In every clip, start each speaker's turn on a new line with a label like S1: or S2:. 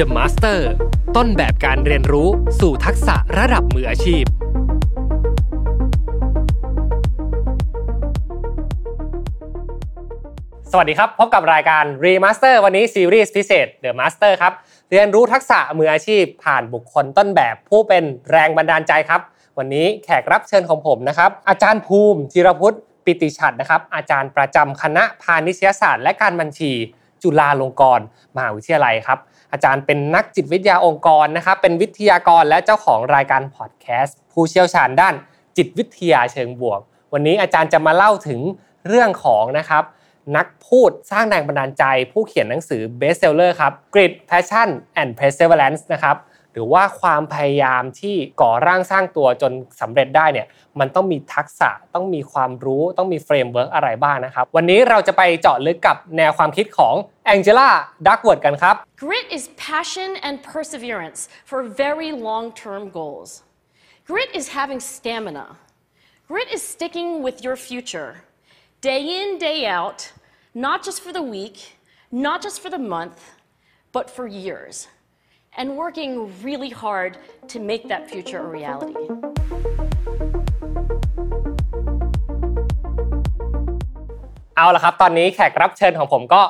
S1: The Master ต้นแบบการเรียนรู้สู่ทักษะระดับมืออาชีพ สวัสดีครับ พบกับรายการ Remaster วันนี้ซีรีส์พิเศษ The Master ครับ เรียนรู้ทักษะมืออาชีพผ่านบุคคลต้นแบบผู้เป็นแรงบันดาลใจครับ วันนี้แขกรับเชิญของผมนะครับ อาจารย์ภูมิธีรพุทธปิติฉัตรนะครับ อาจารย์ประจำคณะพาณิชยศาสตร์และการบัญชีจุฬาลงกรณ์มหาวิทยาลัยครับ อาจารย์เป็นนักจิตวิทยาองค์กรนะครับเป็นวิทยากรและเจ้าของรายการพอดแคสต์ผู้เชี่ยวชาญด้านจิตวิทยาเชิงบวก วันนี้อาจารย์จะมาเล่าถึงเรื่องของนะครับนักพูดสร้างแรงบันดาลใจ ผู้เขียนหนังสือ best seller ครับ Grit Passion and Perseverance นะครับ หรือว่าความพยายามที่ก่อร่างสร้างตัวจนสำเร็จได้เนี่ยมันต้องมีทักษะต้องมีความรู้ต้องมี framework อะไรบ้างนะครับ วันนี้เราจะไปเจาะลึกกับแนวความคิดของแองเจล่าดักเวิร์ดกันครับ
S2: Grit is passion and perseverance for very long term goals. Grit is having stamina. Grit is sticking with your future, day in, day out, not just for the week, not just for the month, but for years, and working really hard to make that future a reality.
S1: เอาละครับ ตอนนี้แขกรับเชิญของผมก็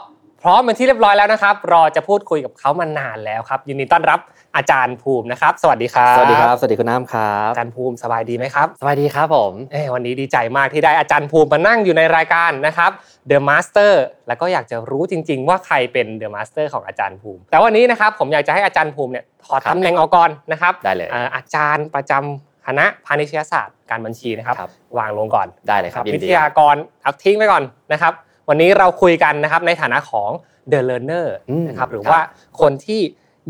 S1: พร้อมเป็นที่เรียบร้อยแล้วนะครับ รอจะพูดคุยกับเขามานานแล้วครับ ยินดีต้อนรับ อาจารย์ภูมินะครับ สวัสดีครับ
S3: สวัสดีครับ สวัสดีคุณน้ำครับ
S1: อาจารย์ภูมิสบายดีไหมครับ
S3: สวัสดีครับผม
S1: เอ้ยวันนี้ดีใจมากที่ได้อาจารย์ภูมิมานั่งอยู่ในรายการนะครับ The Master แล้วก็อยากจะรู้จริง ๆ ว่าใครเป็น The Master ของอาจารย์ภูมิ แต่วันนี้นะครับผมอยากจะให้อาจารย์ภูมิเนี่ยถอด
S3: ครับ
S1: ตำแหน่งออกก่อนนะครับ
S3: ได้เลย
S1: อ่าอาจารย์ประจำคณะพาณิชยศาสตร์การบัญชีนะครับ
S3: ครับ
S1: วางลงก่อน
S3: ได้เลยครับยิน
S1: วิ
S3: ดี
S1: ทยากรเอาทิ้งไว้ก่อนนะครับ วันนี้เราคุยกันนะครับในฐานะของ The Learner
S3: อืม
S1: นะครับหรือ
S3: ครับ
S1: ว่าคนที่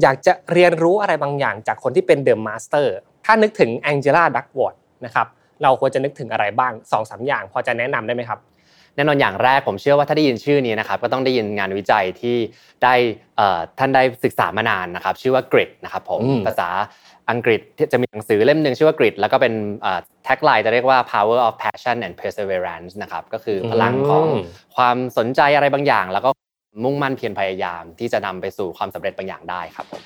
S1: อยากจะเรียนรู้อะไรบางอย่างจากคนที่เป็น The Master ถ้านึกถึง Angela Duckworth นะครับเราควรจะนึกถึงอะไรบ้าง2อสอย่าง พอจะแนะนำได้ไหมครับ
S3: แน่นอนอย่างแรกผมเชื่อว่าถ้าได้ยินชื่อนี้นะครับก็ต้องได้ยินงานวิจัยที่ได้เอ่อท่านได้ศึกษามานานนะครับชื่อว่า Grit นะครับผม
S1: อืม
S3: ภาษาอังกฤษที่จะมีหนังสือเล่มหนึ่งชื่อว่า Grit แล้วก็เป็นแท็กไลน์จะเรียกว่า power of passion and perseverance นะครับก็คือพลังของความสนใจอะไรบางอย่าง แล้วก็ มุ่งมั่นเพียรพยายามที่จะนำไปสู่ความสำเร็จบางอย่างได้ครับผม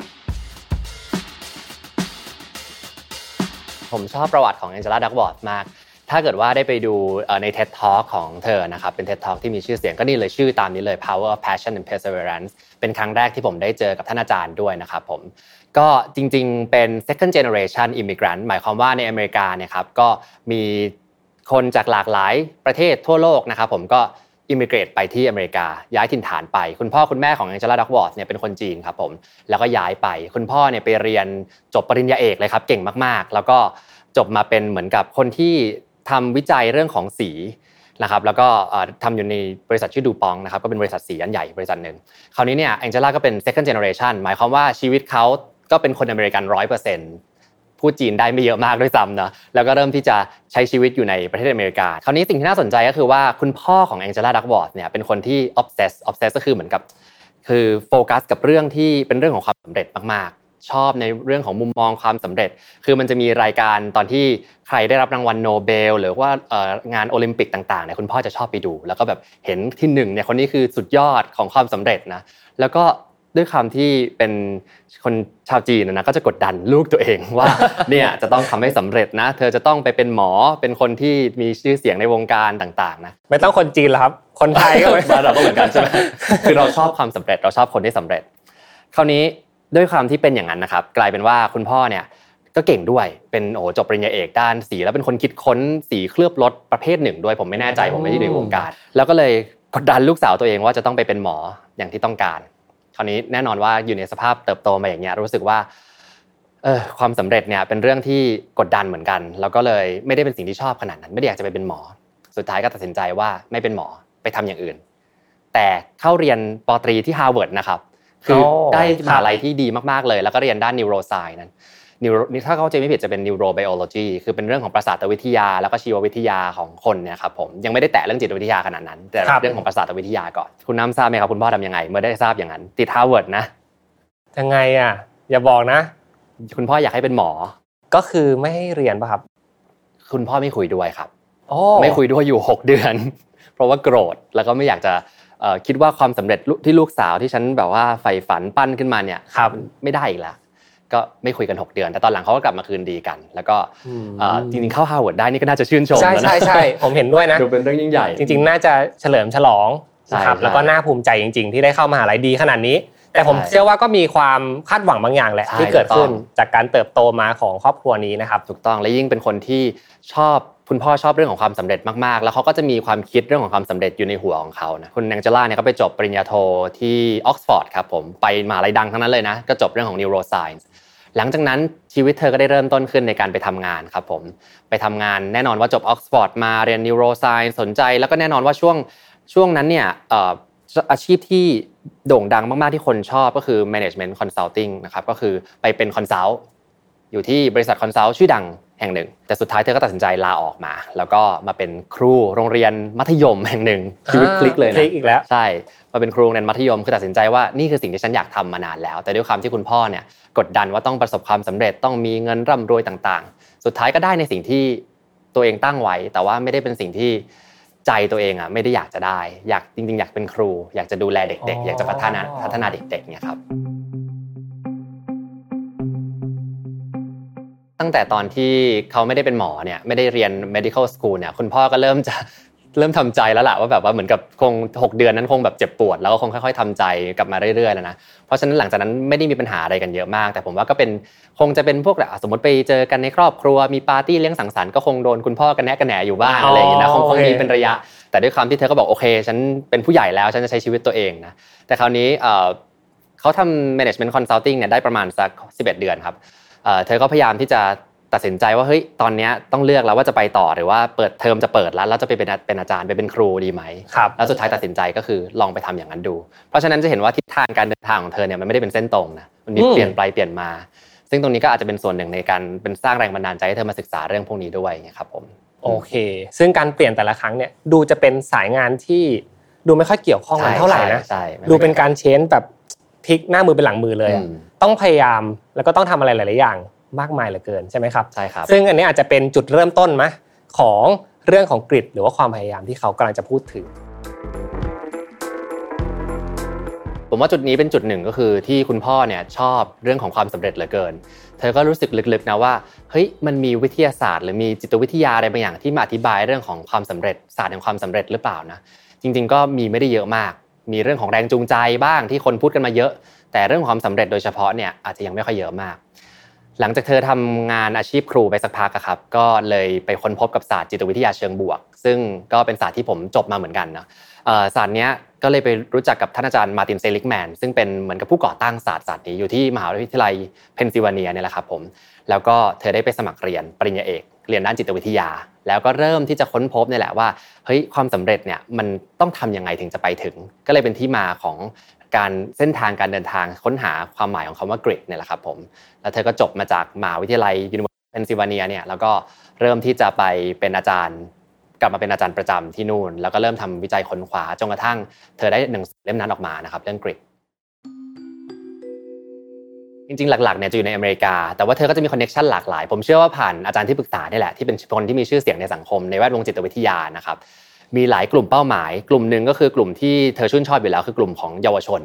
S3: ผมชอบประวัติของ Angela Duckworth มาก ถ้าเกิดว่าได้ไปดูใน TED Talk ของเธอนะครับ เป็น TED Talk ที่มีชื่อเสียงก็นี่เลยชื่อตามนี้เลย Power of Passion and Perseverance เป็นครั้งแรกที่ผมได้เจอกับท่านอาจารย์ด้วยนะครับผม ก็จริงๆ เป็น second generation immigrant หมายความว่าในอเมริกาเนี่ยครับก็มีคนจากหลากหลายประเทศทั่วโลกนะครับผมก็ อิมิเกรตไปที่อเมริกา ย้ายถิ่นฐานไป คุณพ่อคุณแม่ของ Angela Duckworth เนี่ยเป็นคนจีนครับผมแล้วก็ย้ายไป คุณพ่อเนี่ยไปเรียนจบปริญญาเอกเลยครับ เก่งมากๆ แล้วก็จบมาเป็นเหมือนกับคนที่ทำวิจัยเรื่องของสีนะครับแล้วก็ทำอยู่ในบริษัทชื่อ DuPont นะครับก็เป็นบริษัทสีอันใหญ่บริษัทหนึ่งคราวนี้เนี่ย Angela ก็เป็น second generation หมายความว่าชีวิตเขาก็เป็นคนอเมริกันร้อยเปอร์เซ็นต์ พูดจีนได้ไม่เยอะมากด้วยซ้ำนะแล้วก็เริ่มที่จะใช้ชีวิตอยู่ในประเทศอเมริกา คราวนี้สิ่งที่น่าสนใจก็คือว่าคุณพ่อของ Angela Duckworth เนี่ยเป็นคนที่ obsess obsess ก็คือเหมือนกับ คือโฟกัสกับเรื่องที่เป็นเรื่องของความสำเร็จมากๆ ชอบในเรื่องของมุมมองความสำเร็จ คือมันจะมีรายการตอนที่ใครได้รับรางวัลโนเบล หรือว่างานโอลิมปิกต่างๆเนี่ยคุณพ่อจะชอบไปดู แล้วก็แบบเห็นที่หนึ่งเนี่ยคนนี้คือสุดยอดของความสำเร็จนะแล้วก็ ด้วยคำที่เป็นคนชาวจีนนะก็จะกดดันลูกตัวเองว่าเนี่ยจะต้องทำให้สำเร็จนะ เธอจะต้องไปเป็นหมอเป็นคนที่มีชื่อเสียงในวงการต่างๆนะ
S1: ไม่ต้องคนจีนหรอกครับ คนไทยก็ไม่
S3: บ้านเราก็เหมือนกันใช่ไหมคือเราชอบความสำเร็จเราชอบคนที่สำเร็จ คราวนี้ด้วยความที่เป็นอย่างนั้นนะครับ กลายเป็นว่าคุณพ่อเนี่ยก็เก่งด้วยเป็นโอ้โหจบปริญญาเอกด้านสี แล้วเป็นคนคิดค้นสีเคลือบรถประเภทหนึ่งด้วยผมไม่แน่ใจผมไม่ได้อยู่ในวงการ แล้วก็เลยกดดันลูกสาวตัวเองว่าจะต้องไปเป็นหมออย่างที่ต้องการ คราวนี้แน่นอนว่าอยู่ในสภาพเติบโตมาอย่างเงี้ยรู้สึกว่าเออความสำเร็จเนี่ยเป็นเรื่องที่กดดันเหมือนกัน แล้วก็เลยไม่ได้เป็นสิ่งที่ชอบขนาดนั้น ไม่ได้อยากจะไปเป็นหมอ สุดท้ายก็ตัดสินใจว่าไม่เป็นหมอไปทำอย่างอื่น แต่เข้าเรียนป.ตรีที่ฮาร์วาร์ดนะครับคือ
S1: โอ้
S3: ได้
S1: ครับ
S3: มหาลัยที่ดีมากๆเลย แล้วก็เรียนด้าน neuroscience นั้น neuro ถ้าเข้าใจไม่ผิดจะเป็น neurobiology คือเป็นเรื่องของประสาทวิทยา แล้วก็ชีววิทยาของคนเนี่ยครับผมยังไม่ได้แตะเรื่องจิตวิทยาขนาดนั้น แต่
S1: ครับ
S3: เรื่องของประสาทวิทยาก่อน คุณน้ำทราบไหมครับคุณพ่อทำยังไง เมื่อได้ทราบอย่างนั้น ติดฮาร์วาร์ดนะ
S1: ยังไงอะอย่าบอกนะ
S3: คุณพ่ออยากให้เป็นหมอ
S1: ก็คือไม่ให้เรียนป่ะครับ
S3: คุณพ่อไม่คุยด้วยครับ
S1: โอ้
S3: ไม่คุยด้วยอยู่ 6 เดือน เพราะว่าโกรธแล้วก็ไม่อยากจะคิดว่าความสำเร็จที่ลูกสาวที่ฉันแบบว่าใฝ่ฝันปั้นขึ้นมาเนี่ย
S1: ครับ
S3: ไม่ได้อีกแล้ว ก็ไม่คุยกัน 6 เดือน แต่ตอนหลังเขาก็กลับมาคืนดีกัน แล้วก็จริงๆเข้าฮาร์วาร์ดได้นี่ก็น่าจะชื่นชม
S1: ใช่ใช่ใช่ผมเห็นด้วยนะ
S3: ดูเป็นเรื่องยิ่งใหญ่
S1: จริง ๆ น่าจะเฉลิมฉลองนะครับแล้วก็น่าภูมิใจจริง ๆ ที่ได้เข้ามหาลัยดีขนาดนี้ แต่ผมเชื่อว่าก็มีความคาดหวังบางอย่างแหละที่เกิดขึ้นจากการเติบโตมาของครอบครัวนี้นะครับ
S3: ถูกต้องและยิ่งเป็นคนที่ชอบคุณพ่อชอบเรื่องของความสำเร็จมากๆ แล้วเขาก็จะมีความคิดเรื่องของความสำเร็จอยู่ในหัวของเขานะ คุณ Angela เนี่ยเขาไปจบปริญญาโทที่ออกซฟอร์ดครับผม ไปมหาลัยดังทั้งนั้นเลยนะ ก็จบเรื่องของ neuroscience หลังจากนั้นชีวิตเธอก็ได้เริ่มต้นขึ้นในการไปทำงานครับผมไปทำงานแน่นอนว่าจบออกซฟอร์ดมาเรียน neuroscience สนใจ แล้วก็แน่นอนว่าช่วงช่วงนั้นเนี่ยอาชีพที่โด่งดังมาก ๆ ที่คนชอบก็คือ management consulting นะครับก็คือไปเป็น consult อยู่ที่บริษัท consult ชื่อดัง แห่งหนึ่ง แต่สุดท้ายเธอก็ตัดสินใจลาออกมา แล้วก็มาเป็นครูโรงเรียนมัธยมแห่งหนึ่งชีวิตพลิกเลยนะ
S1: พลิกอีกแล้ว
S3: ใช่มาเป็นครูโรงเรียนมัธยมคือตัดสินใจว่านี่คือสิ่งที่ฉันอยากทำมานานแล้ว แต่ด้วยความที่คุณพ่อเนี่ยกดดันว่าต้องประสบความสำเร็จต้องมีเงินร่ำรวยต่างๆ สุดท้ายก็ได้ในสิ่งที่ตัวเองตั้งไว้ แต่ว่าไม่ได้เป็นสิ่งที่ใจตัวเองอะไม่ได้อยากจะได้ อยากจริงๆ อยากเป็นครู อยากจะดูแลเด็ก ๆ อยากจะพัฒนาพัฒนาเด็กๆเนี่ยครับ ตั้งแต่ตอนที่เขาไม่ได้เป็นหมอเนี่ยไม่ได้เรียน medical school เนี่ยคุณพ่อก็เริ่มจะเริ่มทำใจแล้วล่ะว่าแบบว่าเหมือนกับคง 6 เดือนนั้นคงแบบเจ็บปวด แล้วก็คงค่อย ๆทำใจกลับมาเรื่อยๆแล้วนะเพราะฉะนั้นหลังจากนั้นไม่ได้มีปัญหาอะไรกันเยอะมาก แต่ผมว่าก็เป็นคงจะเป็นพวกแบบสมมติไปเจอกันในครอบครัวมีปาร์ตี้เลี้ยงสังสรรค์ก็คงโดนคุณพ่อกันแนะกันแหนอยู่บ้างอะไรอย่างเงี้ยนะคงคงมีเป็นระยะ แต่ด้วยความที่เธอก็บอกโอเค ฉันเป็นผู้ใหญ่แล้วฉันจะใช้ชีวิตตัวเองนะแต่คราวนี้เขาทำ management consulting เนี่ยได้ประมาณสัก11 เดือนครับ เธอก็พยายามที่จะตัดสินใจว่าเฮ้ยตอนนี้ต้องเลือกแล้วว่าจะไปต่อหรือว่าเปิดเทอมจะเปิดแล้วเราจะไปเป็นเป็นอาจารย์ไปเป็นครูดีไหม
S1: ครับ
S3: แล้วสุดท้ายตัดสินใจก็คือลองไปทำอย่างนั้นดู เพราะฉะนั้นจะเห็นว่าทิศทางการเดินทางของเธอเนี่ยมันไม่ได้เป็นเส้นตรงนะมันมีเปลี่ยนไปเปลี่ยนมา ซึ่งตรงนี้ก็อาจจะเป็นส่วนหนึ่งในการเป็นสร้างแรงบันดาลใจให้เธอมาศึกษาเรื่องพวกนี้ด้วยครับผม
S1: โอเค ซึ่งการเปลี่ยนแต่ละครั้งเนี่ยดูจะเป็นสายงานที่ดูไม่ค่อยเกี่ยวข้องกันเท่าไหร่นะดูเป็นการเชนแบบพลิกหน้ามือเป็นหลังมือเลย ต้องพยายามแล้วก็ต้องทำอะไรหลาย ๆ อย่างมากมายเหลือเกินใช่ไหมครับ
S3: ใช่ครับ
S1: ซึ่งอันนี้อาจจะเป็นจุดเริ่มต้นไหมของเรื่องของกริดหรือว่าความพยายามที่เขากำลังจะพูดถึง
S3: ผมว่าจุดนี้เป็นจุดหนึ่งก็คือที่คุณพ่อเนี่ยชอบเรื่องของความสำเร็จเหลือเกิน เธอก็รู้สึกลึกๆนะว่าเฮ้ยมันมีวิทยาศาสตร์ หรือมีจิตวิทยาอะไรบางอย่างที่มาอธิบายเรื่องของความสำเร็จศาสตร์แห่งความสำเร็จหรือเปล่านะจริง ๆ ก็มีไม่ได้เยอะมาก มีเรื่องของแรงจูงใจบ้างที่คนพูดกันมาเยอะ แต่เรื่องความสำเร็จโดยเฉพาะเนี่ยอาจจะยังไม่ค่อยเยอะมาก หลังจากเธอทำงานอาชีพครูไปสักพักครับ ก็เลยไปค้นพบกับศาสตร์จิตวิทยาเชิงบวก ซึ่งก็เป็นศาสตร์ที่ผมจบมาเหมือนกันนะศาสตร์นี้ก็เลยไปรู้จักกับท่านอาจารย์ Martin Seligman ซึ่งเป็นเหมือนกับผู้ก่อตั้งศาสตร์ศาสตร์นี้อยู่ที่มหาวิทยาลัยเพนซิลเวเนียเนี่ยแหละครับผมแล้วก็เธอได้ไปสมัครเรียนปริญญาเอกเรียนด้านจิตวิทยา แล้วก็เริ่มที่จะค้นพบนี่แหละว่าเฮ้ยความสำเร็จเนี่ยมันต้องทำยังไงถึงจะไปถึง ก็เลยเป็นที่มาของ การเส้นทางการเดินทางค้นหาความหมายของคำว่า grit เนี่ยแหละครับผมแล้วเธอก็จบมาจากมหาวิทยาลัย University เพนซิลเวเนียเนี่ยแล้วก็เริ่มที่จะไปเป็นอาจารย์ กลับมาเป็นอาจารย์ประจำที่นู่น แล้วก็เริ่มทำวิจัยค้นคว้าจนกระทั่งเธอได้หนึ่งเล่มนั้นออกมานะครับเรื่อง Gritจริงๆ หลักๆ เนี่ยจะอยู่ในอเมริกา แต่ว่าเธอก็จะมี connection หลากหลาย ผมเชื่อว่าผ่านอาจารย์ที่ปรึกษานี่แหละ ที่เป็นคนที่มีชื่อเสียงในสังคมในแวดวงจิตวิทยานะครับ มีหลายกลุ่มเป้าหมาย กลุ่มหนึ่งก็คือกลุ่มที่เธอชื่นชอบอยู่แล้วคือกลุ่มของเยาวชน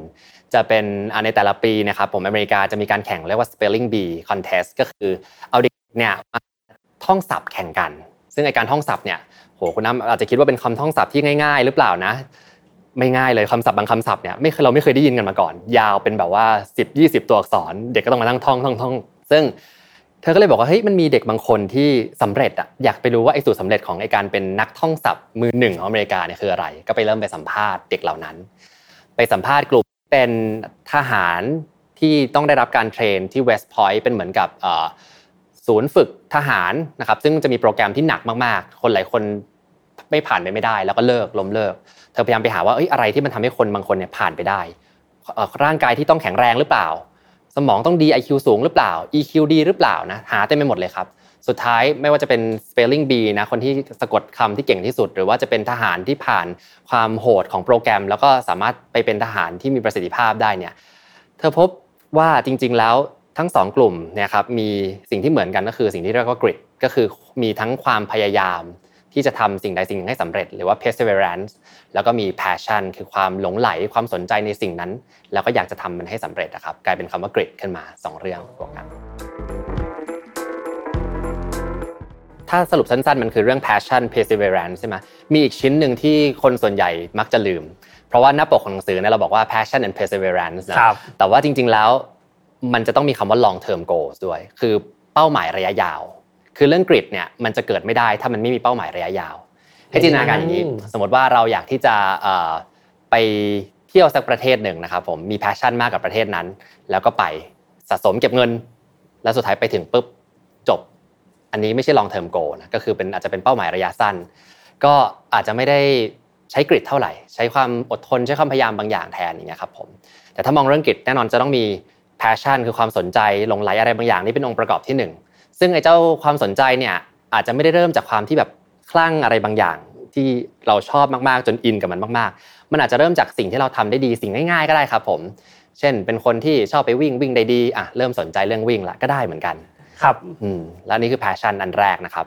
S3: จะเป็นในแต่ละปีนะครับผมอเมริกาจะมีการแข่งเรียกว่า spelling bee contest ก็คือเอาเด็กเนี่ยมาท่องศัพท์แข่งกัน ซึ่งในการท่องศัพท์เนี่ยโหคุณน้ำอาจจะคิดว่าเป็นคำท่องศัพท์ที่ง่าย ๆ หรือเปล่านะ ไม่ง่ายเลยคำศัพท์บางคำศัพท์เนี่ยไม่เคยเราไม่เคยได้ยินกันมาก่อน ยาวเป็นแบบว่า 10 20 ตัวอักษร เด็กก็ต้องมานั่งท่องท่องท่องซึ่ง ธอก็เลยบอกว่าเฮ้ยมันมีเด็กบางคนที่สำเร็จอะอยากไปรู้ว่าไอ้สูตรสาเร็จของไอ้การเป็นนักท่องศัพท์มือหนึ่งของอเมริกาเนี่ยคืออะไร ก็ไปเริ่มไปสัมภาษณ์เด็กเหล่านั้น ไปสัมภาษณ์กลุ่มเป็นทหารที่ต้องได้รับการเทรนที่เวสต์พอยต์เป็นเหมือนกับศูนย์ฝึกทหารนะครับซึ่งจะมีโปรแกรมที่หนักมากๆ คนหลายคนไม่ผ่านไปไม่ได้ แล้วก็เลิกล้มเลิก เธอพยายามไปหาว่าเอ้ยอะไรที่มันทำให้คนบางคนเนี่ยผ่านไปได้ร่างกายที่ต้องแข็งแรงหรือเปล่า สมองต้องดี IQ สูงหรือเปล่า EQ ดีหรือเปล่านะหาเต็มไปหมดเลยครับสุดท้ายไม่ว่าจะเป็น spelling bee นะคนที่สะกดคำที่เก่งที่สุด หรือว่าจะเป็นทหารที่ผ่านความโหดของโปรแกรม แล้วก็สามารถไปเป็นทหารที่มีประสิทธิภาพได้เนี่ยเธอพบว่าจริง ๆ แล้วทั้งสองกลุ่มเนี่ยครับมีสิ่งที่เหมือนกันก็คือสิ่งที่เรียกว่า grit ก็คือมีทั้งความพยายาม ที่จะทำสิ่งใดสิ่งหนึ่งให้สำเร็จ หรือว่า perseverance แล้วก็มี passion คือความหลงไหลความสนใจในสิ่งนั้น แล้วก็อยากจะทำมันให้สำเร็จนะครับกลายเป็นคำว่า grit ขึ้นมา 2 เรื่องบวกกันถ้าสรุปสั้นๆ มันคือเรื่อง passion perseverance ใช่ไหมมีอีกชิ้นหนึ่งที่คนส่วนใหญ่มักจะลืม เพราะว่าหน้าปกของหนังสือเนี่ยเราบอกว่า passion and perseverance นะแต่ว่าจริงๆแล้วมันจะต้องมีคำว่า long term goals ด้วย คือเป้าหมายระยะยาว คือเรื่องกริดเนี่ยมันจะเกิดไม่ได้ถ้ามันไม่มีเป้าหมายระยะยาว ให้จินตนาการอย่างนี้ สมมติว่าเราอยากที่จะไปเที่ยวสักประเทศหนึ่งนะครับผมมี passion มากกับประเทศนั้น แล้วก็ไปสะสมเก็บเงิน แล้วสุดท้ายไปถึงปุ๊บจบ อันนี้ไม่ใช่ long term goal นะก็คือเป็นอาจจะเป็นเป้าหมายระยะสั้น ก็อาจจะไม่ได้ใช้กริดเท่าไหร่ ใช้ความอดทนใช้ความพยายามบางอย่างแทนอย่างเงี้ยครับผมแต่ถ้ามองเรื่องกริดแน่นอนจะต้องมี passion คือความสนใจหลงไหลอะไรบางอย่างนี่เป็นองค์ประกอบที่1 ซึ่งไอ้เจ้าความสนใจเนี่ยอาจจะไม่ได้เริ่มจากความที่แบบคลั่งอะไรบางอย่างที่เราชอบมากๆจนอินกับมันมาก ๆ มันอาจจะเริ่มจากสิ่งที่เราทำได้ดีสิ่งง่ายๆก็ได้ครับผม เช่น เป็นคนที่ชอบไปวิ่งวิ่งได้ดีอะเริ่มสนใจเรื่องวิ่งละก็ได้เหมือนกัน
S1: ครับ
S3: อืมแล้วนี่คือ passion อันแรกนะครับ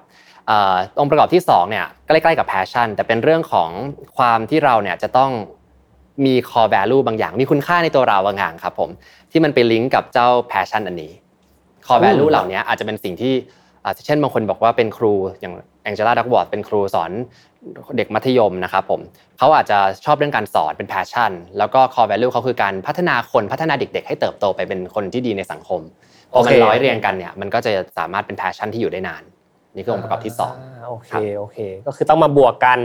S3: องค์ประกอบที่2เนี่ยใกล้ๆกับ passion แต่เป็นเรื่องของความที่เราเนี่ยจะต้องมี core value บางอย่าง มีคุณค่าในตัวเราบางอย่างครับผมที่มันไปลิงก์กับเจ้า passion อันนี้ core value เหล่านี้อาจจะเป็นสิ่งที่เช่นบางคนบอกว่าเป็นครูอย่างแองเจล่าดักวอร์ดเป็นครูสอนเด็กมัธยมนะครับผมเขาอาจจะชอบเรื่องการสอนเป็น passion แล้วก็ core value เขาคือการพัฒนาคนพัฒนาเด็ก ๆ ให้เติบโตไปเป็นคนที่ดีในสังคมพอมันร้อยเรียงกันเนี่ยมันก็จะสามารถเป็น passion ที่อยู่ได้นาน นี่คือองค์ประกอบที่2
S1: โอเคโอเค ก็คือต้องมาบวกกัน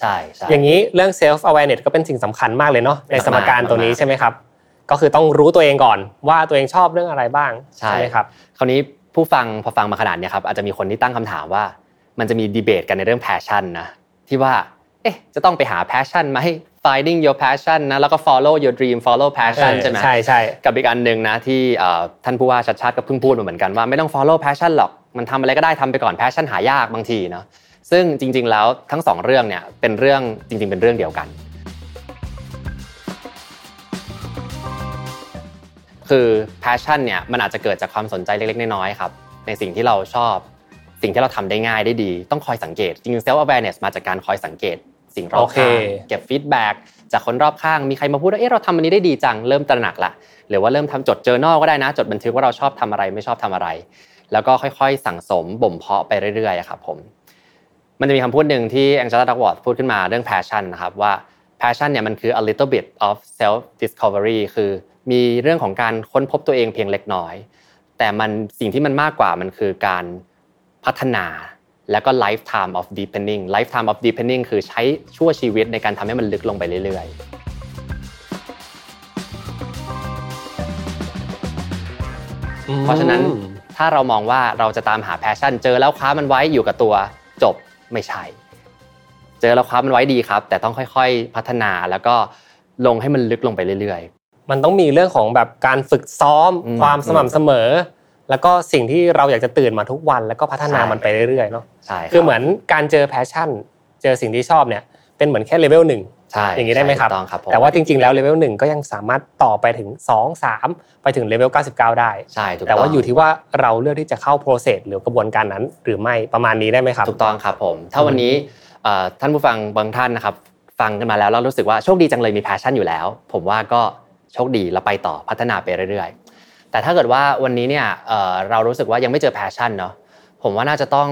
S3: ใช่ใช่
S1: อย่างนี้เรื่อง self awareness ก็เป็นสิ่งสำคัญมากเลยเนาะในสมการตัวนี้ใช่ไหมครับ ก็คือต้องรู้ตัวเองก่อนว่าตัวเองชอบเรื่องอะไรบ้างใช่ไหมครับ
S3: คราวนี้ผู้ฟังพอฟังมาขนาดนี้ครับอาจจะมีคนที่ตั้งคำถามว่า มันจะมีดีเบตกันในเรื่อง passion นะที่ว่าเอ๊ะจะต้องไปหา passion มาให้ finding your passion นะแล้วก็ follow your dream follow passion ใช่ไหม
S1: ใช่ใช่
S3: กับอีกอันหนึ่งนะที่ท่านผู้ว่าชัดชาติก็เพิ่งพูดมาเหมือนกันว่าไม่ต้อง follow passion หรอกมันทำอะไรก็ได้ทำไปก่อน passion หายากบางทีเนาะซึ่งจริง ๆ แล้วทั้งสองเรื่องเนี่ยเป็นเรื่องจริง ๆ เป็นเรื่องเดียวกัน คือ passion เนี่ยมันอาจจะเกิดจากความสนใจเล็กๆน้อยๆครับในสิ่งที่เราชอบ สิ่งที่เราทำได้ง่ายได้ดี ต้องคอยสังเกต จริงๆ self awareness มาจากการคอยสังเกต สิ่งรอบข้างเก็บฟีดแบ็กจากคนรอบข้างมีใครมาพูดว่าเอ๊ะเราทำอันนี้ได้ดีจังเริ่มตระหนักละหรือว่าเริ่มทำจดเจอ journal ก็ได้นะ จดบันทึกว่าเราชอบทำอะไรไม่ชอบทำอะไร แล้วก็ค่อยๆ สั่งสมบ่มเพาะไปเรื่อยๆครับผมมันจะมีคำพูดหนึ่งที่แองเจล่าดักวอร์ดพูดขึ้นมาเรื่อง passion นะครับว่า passion เนี่ยมันคือ a little bit of self discovery คือ มีเรื่องของการค้นพบตัวเองเพียงเล็กน้อย แต่มันสิ่งที่มันมากกว่ามันคือการพัฒนาแล้วก็ lifetime of deepening lifetime of deepening คือใช้ชั่วชีวิตในการทำให้มันลึกลงไปเรื่อยๆ เพราะฉะนั้นถ้าเรามองว่าเราจะตามหา passion เจอแล้วคว้ามันไว้อยู่กับตัวจบไม่ใช่ เจอแล้วคว้ามันไว้ดีครับ แต่ต้องค่อย ๆ พัฒนาแล้วก็ลงให้มันลึกลงไปเรื่อย
S1: มันต้องมีเรื่องของแบบการฝึกซ้อมความสม่ำเสมอ แล้วก็สิ่งที่เราอยากจะตื่นมาทุกวัน แล้วก็พัฒนามันไปเรื่อยๆเนาะ
S3: ใช่
S1: คือเหมือนการเจอ passion เจอสิ่งที่ชอบเนี่ยเป็นเหมือนแค่เลเวลหนึ่งอย่างนี้ได้ไหมครับ แต่ว่าจริงๆ แล้วเลเวลหนึ่งก็ยังสามารถต่อไปถึง 2 3 ไปถึงเลเวล99 ได้
S3: ใช่
S1: แต่ว่าอยู่ที่ว่าเราเลือกที่จะเข้า process หรือกระบวนการนั้น หรือไม่ประมาณนี้ได้ไหมครับ
S3: ถูกต้องครับผมถ้าวันนี้ท่านผู้ฟังบางท่านนะครับฟังกันมาแล้วเรารู้สึกว่าโชคดีจังเลยมี passion อยู่แล้ว ผมว่าก็ โชคดีแล้วไปต่อพัฒนาไปเรื่อยๆ แต่ถ้าเกิดว่าวันนี้เนี่ยเรารู้สึกว่ายังไม่เจอ passion เนาะผมว่าน่าจะต้อง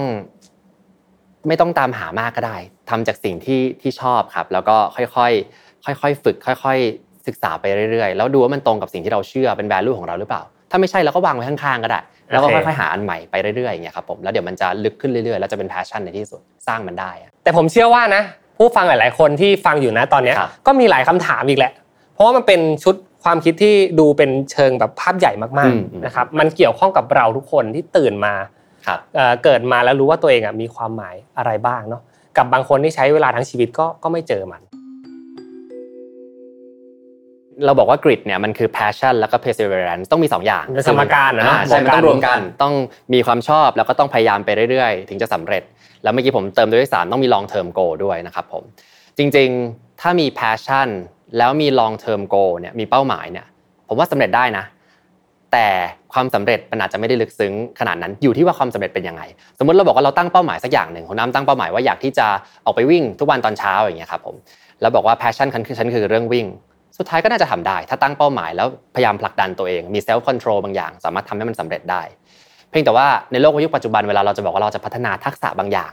S3: ไม่ต้องตามหามากก็ได้ทำจากสิ่งที่ที่ชอบครับ แล้วก็ค่อยๆค่อยๆฝึก ค่อย ๆ ศึกษาไปเรื่อยๆ แล้วดูว่ามันตรงกับสิ่งที่เราเชื่อเป็นแวลูของเราหรือเปล่า ถ้าไม่ใช่เราก็วางไว้ข้างๆก็ได้ แล้วก็ค่อยๆหาอันใหม่ไปเรื่อยๆอย่างเงี้ยครับผมแล้วเดี๋ยวมันจะลึกขึ้นเรื่อยๆแล้วจะเป็นแพชชั่นในที่สุดสร้างมันได้
S1: แต่ผมเชื่อว่านะผู้ฟังหลาย ๆ คนที่ฟังอยู่นะตอนนี้ก็มีหลายคำถามอีกแหละ เพราะว่ามันเป็นชุด ความคิดที่ดูเป็นเชิงแบบภาพใหญ่มากๆนะครับมันเกี่ยวข้องกับเราทุกคนที่ตื่นมาเกิดมาแล้วรู้ว่าตัวเองมีความหมายอะไรบ้างเนาะกับบางคนที่ใช้เวลาทั้งชีวิตก็ก็ไม่เจอมัน
S3: เราบอกว่ากริดเนี่ยมันคือ passion แล้วก็ perseverance ต้องมี 2 อย่าง
S1: สมการนะ
S3: ใช่มันต้องรวมกันต้องมีความชอบแล้วก็ต้องพยายามไปเรื่อยๆ ถึงจะสำเร็จ แล้วเมื่อกี้ผมเติมด้วยสามต้องมี long term goal ด้วยนะครับผมจริงๆ ถ้ามี passion แล้วมี long term goal เนี่ยมีเป้าหมายเนี่ยผมว่าสำเร็จได้นะ แต่ความสำเร็จมันอาจจะไม่ได้ลึกซึ้งขนาดนั้นอยู่ที่ว่าความสำเร็จเป็นยังไง สมมติเราบอกว่าเราตั้งเป้าหมายสักอย่างหนึ่งคุณน้ำตั้งเป้าหมายว่าอยากที่จะออกไปวิ่งทุกวันตอนเช้าอย่างเงี้ยครับผมแล้วบอกว่า passion ฉันคือฉันคือเรื่องวิ่งสุดท้ายก็น่าจะทำได้ ถ้าตั้งเป้าหมายแล้วพยายามผลักดันตัวเอง มี self-control บางอย่าง สามารถทำให้มันสำเร็จได้ เพียงแต่ว่าในโลกยุคปัจจุบันเวลาเราจะบอกว่าเราจะพัฒนาทักษะบางอย่าง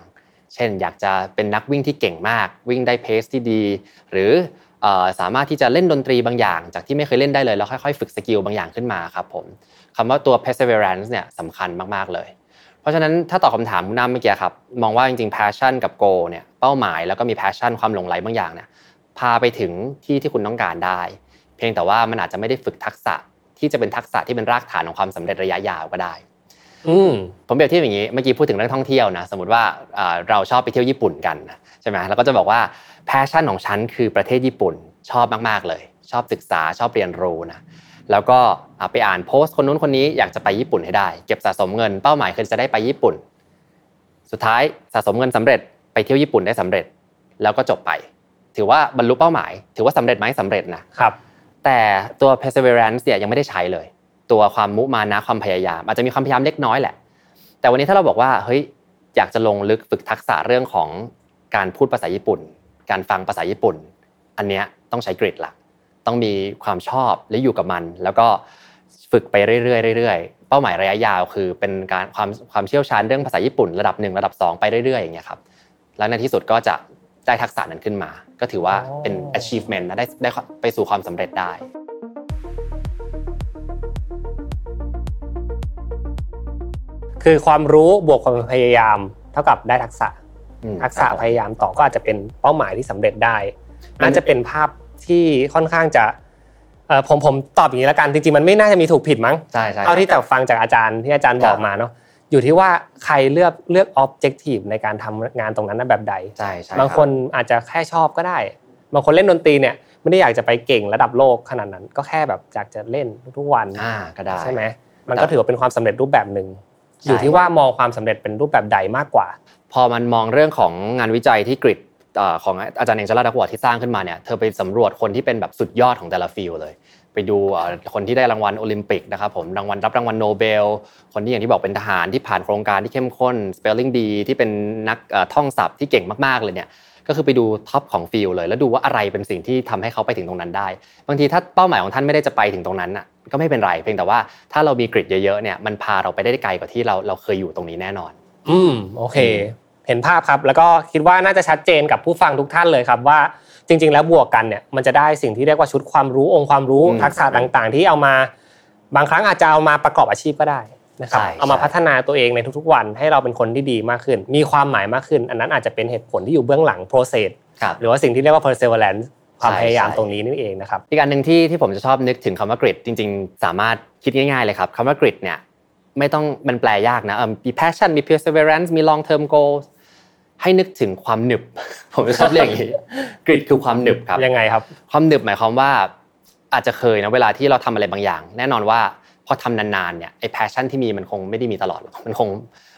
S3: เช่น อยากจะเป็นนักวิ่งที่เก่งมาก วิ่งได้ pace ที่ดี หรือ สามารถที่จะเล่นดนตรีบางอย่าง จากที่ไม่เคยเล่นได้เลยแล้วค่อยๆ ฝึก skill บางอย่างขึ้นมาครับผมคำว่าตัว perseverance เนี่ยสำคัญมากๆเลย เพราะฉะนั้นถ้าตอบคำถามคุณน้ำเมื่อกี้ครับมองว่าจริงๆ passion กับ goal เนี่ยเป้าหมายแล้วก็มี passion ความหลงใหลบางอย่างเนี่ยพาไปถึงที่ที่คุณต้องการได้ เพียงแต่ว่ามันอาจจะไม่ได้ฝึกทักษะที่จะเป็นทักษะที่เป็นรากฐานของความสำเร็จระยะยาวก็ได้
S1: อื
S3: ผมเปรียบเทียบอย่างนี้เมื่อกี้พูดถึงเรื่องท่องเที่ยวนะสมมติว่าเราชอบไปเที่ยวญี่ปุ่นกันใช่ไหมแล้วก็จะบอกว่า passion ของฉันคือประเทศญี่ปุ่นชอบมากๆเลย ชอบศึกษาชอบเรียนรู้นะแล้วก็ไปอ่านโพสต์คนนู้นคนนี้อยากจะไปญี่ปุ่นให้ได้ เก็บสะสมเงินเป้าหมายคือจะได้ไปญี่ปุ่น สุดท้ายสะสมเงินสำเร็จไปเที่ยวญี่ปุ่นได้สำเร็จ แล้วก็จบไป ถือว่าบรรลุเป้าหมาย ถือว่าสำเร็จไหมสำเร็จนะครับแต่ตัว perseverance เนี่ยยังไม่ได้ใช้เลย ตัวความมุมานะความพยายาม อาจจะมีความพยายามเล็กน้อยแหละ แต่วันนี้ถ้าเราบอกว่าเฮ้ยอยากจะลงลึกฝึกทักษะเรื่องของการพูดภาษาญี่ปุ่น การฟังภาษาญี่ปุ่น อันเนี้ยต้องใช้กริดละต้องมีความชอบและอยู่กับมัน แล้วก็ฝึกไปเรื่อยๆเรื่อยๆเป้าหมายระยะยาวคือเป็นการความความเชี่ยวชาญเรื่องภาษาญี่ปุ่นระดับหนึ่งระดับ 2 ไปเรื่อยๆอย่างเงี้ยครับแล้วในที่สุดก็จะได้ทักษะนั้นขึ้นมา ก็ถือว่าเป็น achievement นะได้ได้ไปสู่ความสำเร็จได้
S1: คือความรู้บวกความพยายามเท่ากับได้ทักษะ ทักษะพยายามต่อก็อาจจะเป็นเป้าหมายที่สำเร็จได้น่าจะเป็นภาพที่ค่อนข้างจะผมผมตอบอย่างนี้แล้วกันจริงๆมันไม่น่าจะมีถูกผิดมั้ง
S3: ใช่ใช่
S1: เท่าที่แต่ฟังจากอาจารย์ที่อาจารย์บอกมาเนาะอยู่ที่ว่าใครเลือกเลือกออบเจกตีฟในการทำงานตรงนั้นแบบใด
S3: ใช่ใช่
S1: บางคนอาจจะแค่ชอบก็ได้ บางคนเล่นดนตรีเนี่ยไม่ได้อยากจะไปเก่งระดับโลกขนาดนั้น ก็แค่แบบอยากจะเล่นทุกวัน
S3: อ่าก็ได้
S1: ใช่ไหมมันก็ถือว่าเป็นความสำเร็จรูปแบบหนึ่งอยู่ที่ว่ามองความสำเร็จเป็นรูปแบบใดมากกว่า
S3: พอมันมองเรื่องของงานวิจัยที่ grit ของอาจารย์เองจราดักวอที่สร้างขึ้นมาเนี่ยเธอไปสำรวจคนที่เป็นแบบสุดยอดของแต่ละ field เลย ไปดูคนที่ได้รางวัลโอลิมปิกนะครับผมรางวัลรับรางวัลโนเบล คนที่อย่างที่บอกเป็นทหารที่ผ่านโครงการที่เข้มข้น spelling ดีที่เป็นนักท่องศัพท์ที่เก่งมากๆเลยเนี่ยก็คือไปดู top ของ field เลย แล้วดูว่าอะไรเป็นสิ่งที่ทำให้เขาไปถึงตรงนั้นได้ บางทีถ้าเป้าหมายของท่านไม่ได้จะไปถึงตรงนั้นอะก็ไม่เป็นไรเพียงแต่ว่าถ้าเรามีกริดเยอะๆเนี่ยมันพาเราไปได้ไกลกว่าที่เราเราเคยอยู่ตรงนี้แน่นอน
S1: อืมโอเค เห็นภาพครับ แล้วก็คิดว่าน่าจะชัดเจนกับผู้ฟังทุกท่านเลยครับว่าจริง ๆ แล้วบวกกันเนี่ยมันจะได้สิ่งที่เรียกว่าชุดความรู้องค์ความรู้ทักษะต่างๆ ที่เอามาบางครั้งอาจจะเอามาประกอบอาชีพก็ได้นะครับเอามาพัฒนาตัวเองในทุกๆวันให้เราเป็นคนที่ดีมากขึ้น มีความหมายมากขึ้น อันนั้นอาจจะเป็นเหตุผลที่อยู่เบื้องหลัง process หรือว่าสิ่งที่เรียกว่า perseverance ความพยายามตรงนี้นี่เองนะครับ
S3: อีกอันหนึ่งที่ที่ผมจะชอบนึกถึงคำว่ากริดจริง ๆ สามารถคิดง่ายๆเลยครับคำว่ากริดเนี่ย ไม่ต้องมันแปลยากนะมี passion มี perseverance มี long term goals ให้นึกถึงความหนึบ ผมชอบเรียกอย่างนี้กริดคือความหนึบครับ
S1: ยังไงครับ
S3: ความหนึบหมายความว่าอาจจะเคยนะเวลาที่เราทำอะไรบางอย่าง แน่นอนว่าพอทำนานๆเนี่ยไอ้แพชชั่นที่มีมันคงไม่ได้มีตลอดมันคง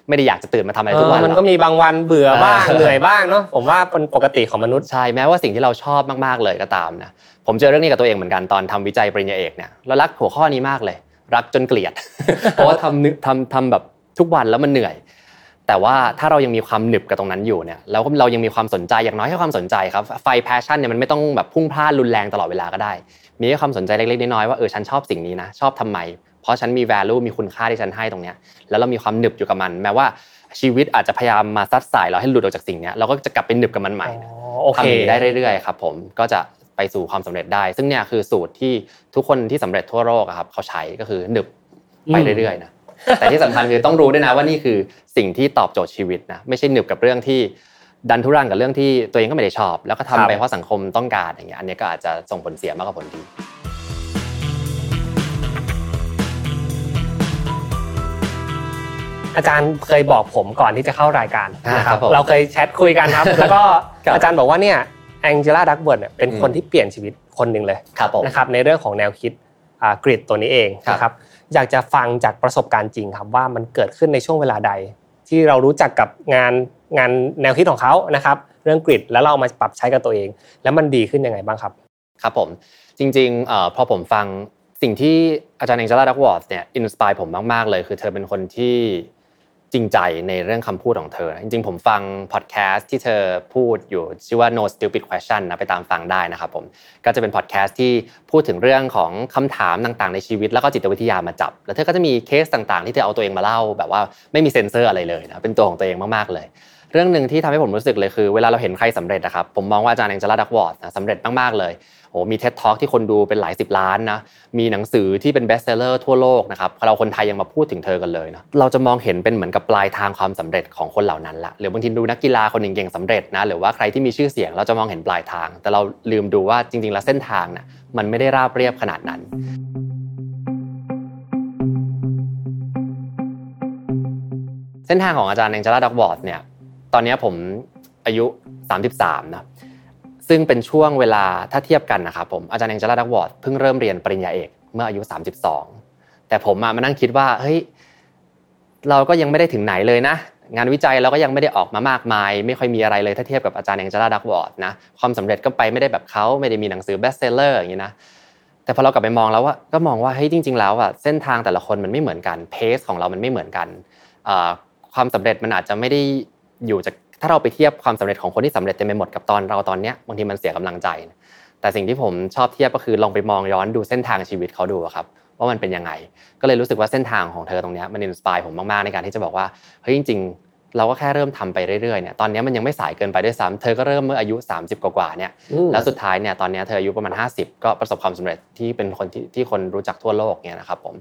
S3: ไม่ได้อยากจะตื่นมาทำอะไรทุกวัน
S1: มันก็มีบางวันเบื่อบ้างเหนื่อยบ้างเนาะผมว่าเป็นปกติของมนุษย์
S3: ใช่แม้ว่าสิ่งที่เราชอบมากๆเลยก็ตามนะผมเจอเรื่องนี้กับตัวเองเหมือนกันตอนทำวิจัยปริญญาเอกเนี่ยเรารักหัวข้อนี้มากเลย รักจนเกลียด เพราะว่าทำทำทำแบบทุกวันแล้วมันเหนื่อย แต่ว่าถ้าเรายังมีความหนึบกับตรงนั้นอยู่เนี่ยแล้วเรายังมีความสนใจอย่างน้อยแค่ความสนใจครับไฟแพชชั่นเนี่ยมันไม่ต้องแบบพุ่งพลาดรุนแรงตลอดเวลาก็ได้ มีแค่ความสนใจเล็กๆน้อยๆว่าเออฉันชอบสิ่งนี้นะชอบทำไม เพราะฉันมี value มีคุณค่าที่ฉันให้ตรงเนี้ยแล้วเรามีความหนึบอยู่กับมัน แม้ว่าชีวิตอาจจะพยายามมาซัดสายเราให้หลุดออกจากสิ่งนี้เราก็จะกลับไปหนึบกับมันใหม่ทำได้เรื่อยๆครับผมก็จะ ไปสู่ความสำเร็จได้ ซึ่งเนี่ยคือสูตรที่ทุกคนที่สำเร็จทั่วโลกครับเขาใช้ก็คือหนึบไปเรื่อยๆนะแต่ที่สำคัญคือต้องรู้ด้วยนะว่านี่คือสิ่งที่ตอบโจทย์ชีวิตนะไม่ใช่หนึบกับเรื่องที่ดันทุรังกับเรื่องที่ตัวเองก็ไม่ได้ชอบ แล้วก็ทำไปเพราะสังคมต้องการอย่างเงี้ยอันนี้ก็อาจจะส่งผลเสียมากกว่าผลดี
S1: อาจารย์เคยบอกผมก่อนที่จะเข้ารายการนะครับเราเคยแชทคุยกันครับ แล้วก็อาจารย์บอกว่าเนี่ย แองเจล่าดักเบิร์ดเป็นคนที่เปลี่ยนชีวิตคนหนึ่งเลยนะครับในเรื่องของแนวคิดกริดตัวนี้เองนะครับอยากจะฟังจากประสบการณ์จริงครับว่ามันเกิดขึ้นในช่วงเวลาใด ที่เรารู้จักกับงานงานแนวคิดของเขานะครับเรื่องกริดแล้วเรามาปรับใช้กับตัวเอง แล้วมันดีขึ้นยังไงบ้างครับ
S3: ครับผมจริงๆพอผมฟังสิ่งที่อาจารย์ Angela Duckworth เนี่ย inspire ผมมากๆเลย คือเธอเป็นคนที่ จริงใจในเรื่องคำพูดของเธอ จริงๆ ผมฟังพอดแคสต์ที่เธอพูดอยู่ชื่อว่า no stupid question นะไปตามฟังได้นะครับผมก็จะเป็นพอดแคสต์ที่พูดถึงเรื่องของคำถามต่างๆ ในชีวิต แล้วก็จิตวิทยามาจับ แล้วเธอก็จะมีเคสต่างๆ ที่เธอเอาตัวเองมาเล่า แบบว่าไม่มีเซนเซอร์อะไรเลยนะเป็นตัวของตัวเองมากๆเลย เรื่องหนึ่งที่ทำให้ผมรู้สึกเลยคือ เวลาเราเห็นใครสำเร็จนะครับผมมองว่าอาจารย์ Angela Duckworth สำเร็จมากๆเลยโอ้มี TED Talk ที่คนดูเป็นหลายสิบล้านนะมีหนังสือที่เป็น best seller ทั่วโลกนะครับเราคนไทยยังมาพูดถึงเธอกันเลยนะเราจะมองเห็นเป็นเหมือนกับปลายทางความสำเร็จของคนเหล่านั้นละหรือบางทีดูนักกีฬาคนหนึ่งเก่งสำเร็จนะหรือว่าใครที่มีชื่อเสียงเราจะมองเห็นปลายทาง แต่เราลืมดูว่าจริง ๆ แล้วเส้นทางน่ะมันไม่ได้ราบเรียบขนาดนั้นเส้นทางของอาจารย์ Angela Duckworth เนี่ย ตอนนี้ผมอายุ 33นะซึ่งเป็นช่วงเวลาถ้าเทียบกันนะครับผมอาจารย์เองจาราดักวอร์ดเพิ่งเริ่มเรียนปริญญาเอกเมื่ออายุ 32 แต่ผมมานั่งคิดว่าเฮ้ยเราก็ยังไม่ได้ถึงไหนเลยนะ งานวิจัยเราก็ยังไม่ได้ออกมามากมาย ไม่ค่อยมีอะไรเลยถ้าเทียบกับอาจารย์ Angela Duckworth นะความสำเร็จก็ไปไม่ได้แบบเขาไม่ได้มีหนังสือ best seller อย่างนี้นะแต่พอเรากลับไปมองแล้วว่าก็มองว่าเฮ้ยจริง ๆ แล้วอะเส้นทางแต่ละคนมันไม่เหมือนกัน pace ของเรามันไม่เหมือนกันความสำเร็จมันอาจจะไม่ได้ อยู่จากถ้าเราไปเทียบความสำเร็จของคนที่สำเร็จเต็มไปหมดกับตอนเราตอนเนี้ยบางทีมันเสียกำลังใจ แต่สิ่งที่ผมชอบเทียบก็คือลองไปมองย้อนดูเส้นทางชีวิตเขาดูครับว่ามันเป็นยังไง ก็เลยรู้สึกว่าเส้นทางของเธอตรงนี้มันอินสปายผมมากๆในการที่จะบอกว่าเฮ้ยจริง ๆ เราก็แค่เริ่มทำไปเรื่อยๆเนี่ยตอนนี้มันยังไม่สายเกินไปด้วยซ้ำเธอก็เริ่มเมื่ออายุ 30 กว่าๆเนี่ยแล้วสุดท้ายเนี่ยตอนนี้เธออายุประมาณ 50 ก็ประสบความสำเร็จที่เป็นคนที่ที่คนรู้จักทั่วโลกเนี่ยนะครับผม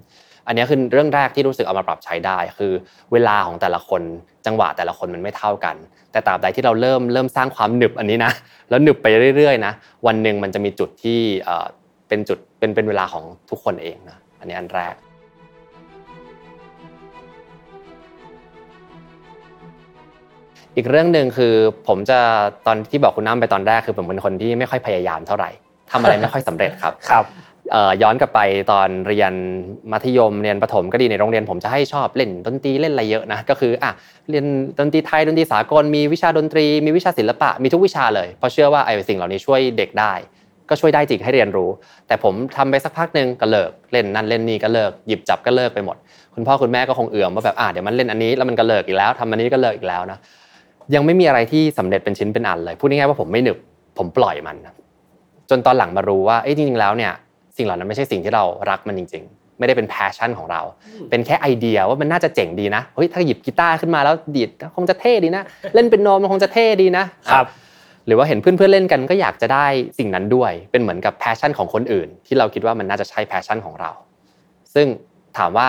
S3: อันนี้คือเรื่องแรกที่รู้สึกเอามาปรับใช้ได้ คือเวลาของแต่ละคนจังหวะแต่ละคนมันไม่เท่ากัน แต่ตราบใดที่เราเริ่มเริ่มสร้างความหนึบอันนี้นะแล้วหนึบไปเรื่อยๆนะวันหนึ่งมันจะมีจุดที่เป็นจุดเป็นเป็นเวลาของทุกคนเองนะอันนี้อันแรกอีกเรื่องหนึ่งคือผมจะตอนที่บอกคุณน้ำไปตอนแรกคือผมเป็นคนที่ไม่ค่อยพยายามเท่าไหร่ทำอะไรไม่ค่อยสำเร็จครับ
S1: ครับ
S3: ย้อนกลับไปตอนเรียนมัธยมเรียนประถมก็ดีในโรงเรียนผมจะให้ชอบเล่นดนตรีเล่นอะไรเยอะนะก็คืออะเรียนดนตรีไทยดนตรีสากลมีวิชาดนตรี มีวิชาศิลปะมีทุกวิชาเลยเพราะเชื่อว่าไอ้สิ่งเหล่านี้ช่วยเด็กได้ ก็ช่วยได้จริงให้เรียนรู้ แต่ผมทำไปสักพักหนึ่งก็เลิกเล่นนั่นเล่นนี่ก็เลิกหยิบจับก็เลิกไปหมด คุณพ่อคุณแม่ก็คงเอื่อมว่าแบบอะเดี๋ยวมันเล่นอันนี้แล้วมันก็เลิกอีกแล้วทำอันนี้ก็เลิกอีกแล้วนะยังไม่มีอะไรที่สำเร็จเป็นชิ้นเป็นอันเลยพูดง่ายๆว่าผมไม่หนึบผมปล่อยมัน จนตอนหลังมารู้ว่าเอ้จริงๆแล้วเนี่ย สิ่งเหล่านั้นไม่ใช่สิ่งที่เรารักมันจริง ๆ ไม่ได้เป็น passion ของเรา เป็นแค่ไอเดียว่ามันน่าจะเจ๋งดีนะเฮ้ยถ้าหยิบกีตาร์ขึ้นมาแล้วดีดคงจะเท่ดีนะ เล่นเปียโนมันคงจะเท่ดีนะครับหรือว่าเห็นเพื่อนๆเล่นกันก็อยากจะได้สิ่งนั้นด้วย เป็นเหมือนกับ passion ของคนอื่น ที่เราคิดว่ามันน่าจะใช่ passion ของเรา ซึ่งถามว่า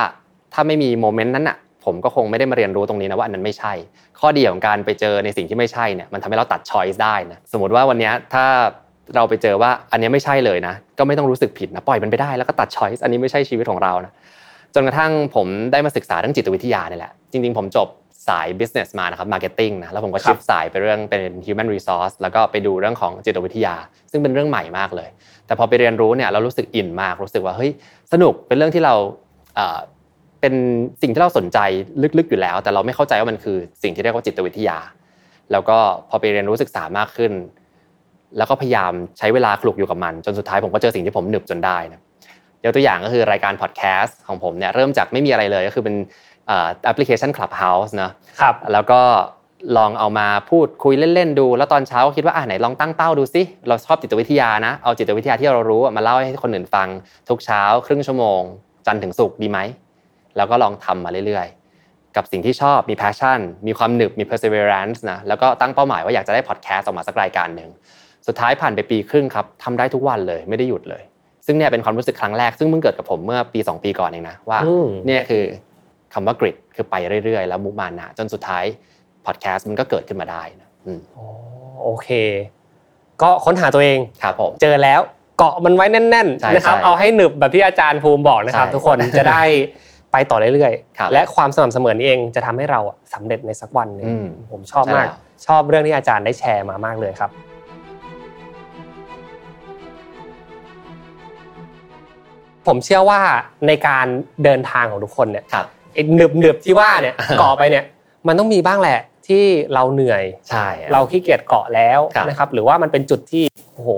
S3: ถ้าไม่มี moment นั้นอะผมก็คงไม่ได้มาเรียนรู้ตรงนี้นะว่าอันนั้นไม่ใช่ ข้อดีของการไปเจอในสิ่งที่ไม่ใช่เนี่ยมันทำให้เราตัด choice ได้นะสมมติว่าวันนี้ถ้า เราไปเจอว่าอันนี้ไม่ใช่เลยนะ ก็ไม่ต้องรู้สึกผิดนะปล่อยมันไปได้แล้วก็ตัด choice อันนี้ไม่ใช่ชีวิตของเรานะจนกระทั่งผมได้มาศึกษาเรื่องจิตวิทยานี่แหละ จริง ๆ ผมจบสาย business มานะครับ marketing นะแล้วผมก็ shift สายไปเรื่องเป็น human resource แล้วก็ไปดูเรื่องของจิตวิทยา ซึ่งเป็นเรื่องใหม่มากเลย แต่พอไปเรียนรู้เนี่ยเรารู้สึกอินมากรู้สึกว่าเฮ้ยสนุกเป็นเรื่องที่เราเป็นสิ่งที่เราสนใจลึกๆอยู่แล้ว แต่เราไม่เข้าใจว่ามันคือสิ่งที่เรียกว่าจิตวิทยา แล้วก็พอไปเรียนรู้ศึกษามากขึ้น แล้วก็พยายามใช้เวลาคลุกอยู่กับมัน จนสุดท้ายผมก็เจอสิ่งที่ผมหนึบจนได้นะยกตัวอย่างก็คือรายการพอดแคสต์ของผมเนี่ยเริ่มจากไม่มีอะไรเลยก็คือเป็นแอปพลิเคชัน Clubhouse นะครับแล้วก็ลองเอามาพูดคุยเล่น ๆ ดู แล้วตอนเช้าก็คิดว่าอ่าไหนลองตั้งเป้าดูซิเราชอบจิตวิทยานะ เอาจิตวิทยาที่เรารู้มาเล่าให้คนอื่นฟังทุกเช้า ครึ่งชั่วโมง จันถึงศุกร์ดีไหม แล้วก็ลองทำมาเรื่อยๆ กับสิ่งที่ชอบมี passion มีความหนึบมี perseverance นะแล้วก็ตั้งเป้าหมายว่าอยากจะได้พอดแคสต์ออกมาสักรายการหนึ่ง สุดท้ายผ่านไปปีครึ่งครับทำได้ทุกวันเลยไม่ได้หยุดเลย ซึ่งเนี่ยเป็นความรู้สึกครั้งแรกซึ่งเพิ่งเกิดกับผมเมื่อปี 2 ปีก่อนเองนะว่าเนี่ยคือคำว่ากริดคือไปเรื่อยๆ แล้วมุมานะจนสุดท้ายพอดแคสต์มันก็เกิดขึ้นมาได้นะ
S1: โอเค ก็ค้นหาตัวเอง
S3: ครับผม
S1: เจอแล้วเกาะมันไว้แน่นๆนะครับเอาให้หนึบแบบที่อาจารย์ภูมิบอกนะครับ ทุกคนจะได้ไปต่อเรื่อยๆ และความสม่ำเสมอนี้เองจะทำให้เราสำเร็จในสักวันนึงผมชอบมาก ชอบเรื่องที่อาจารย์ได้แชร์มามากเลยครับ ผมเชื่อว่าในการเดินทางของทุกคนเนี่ยไอ้หนึบหนึบที่ว่าเนี่ยเกาะไปเนี่ยมันต้องมีบ้างแหละที่เราเหนื่อย
S3: ใช่
S1: เราขี้เกียจเกาะแล้วนะครับ หรือว่ามันเป็นจุดที่โอ้โห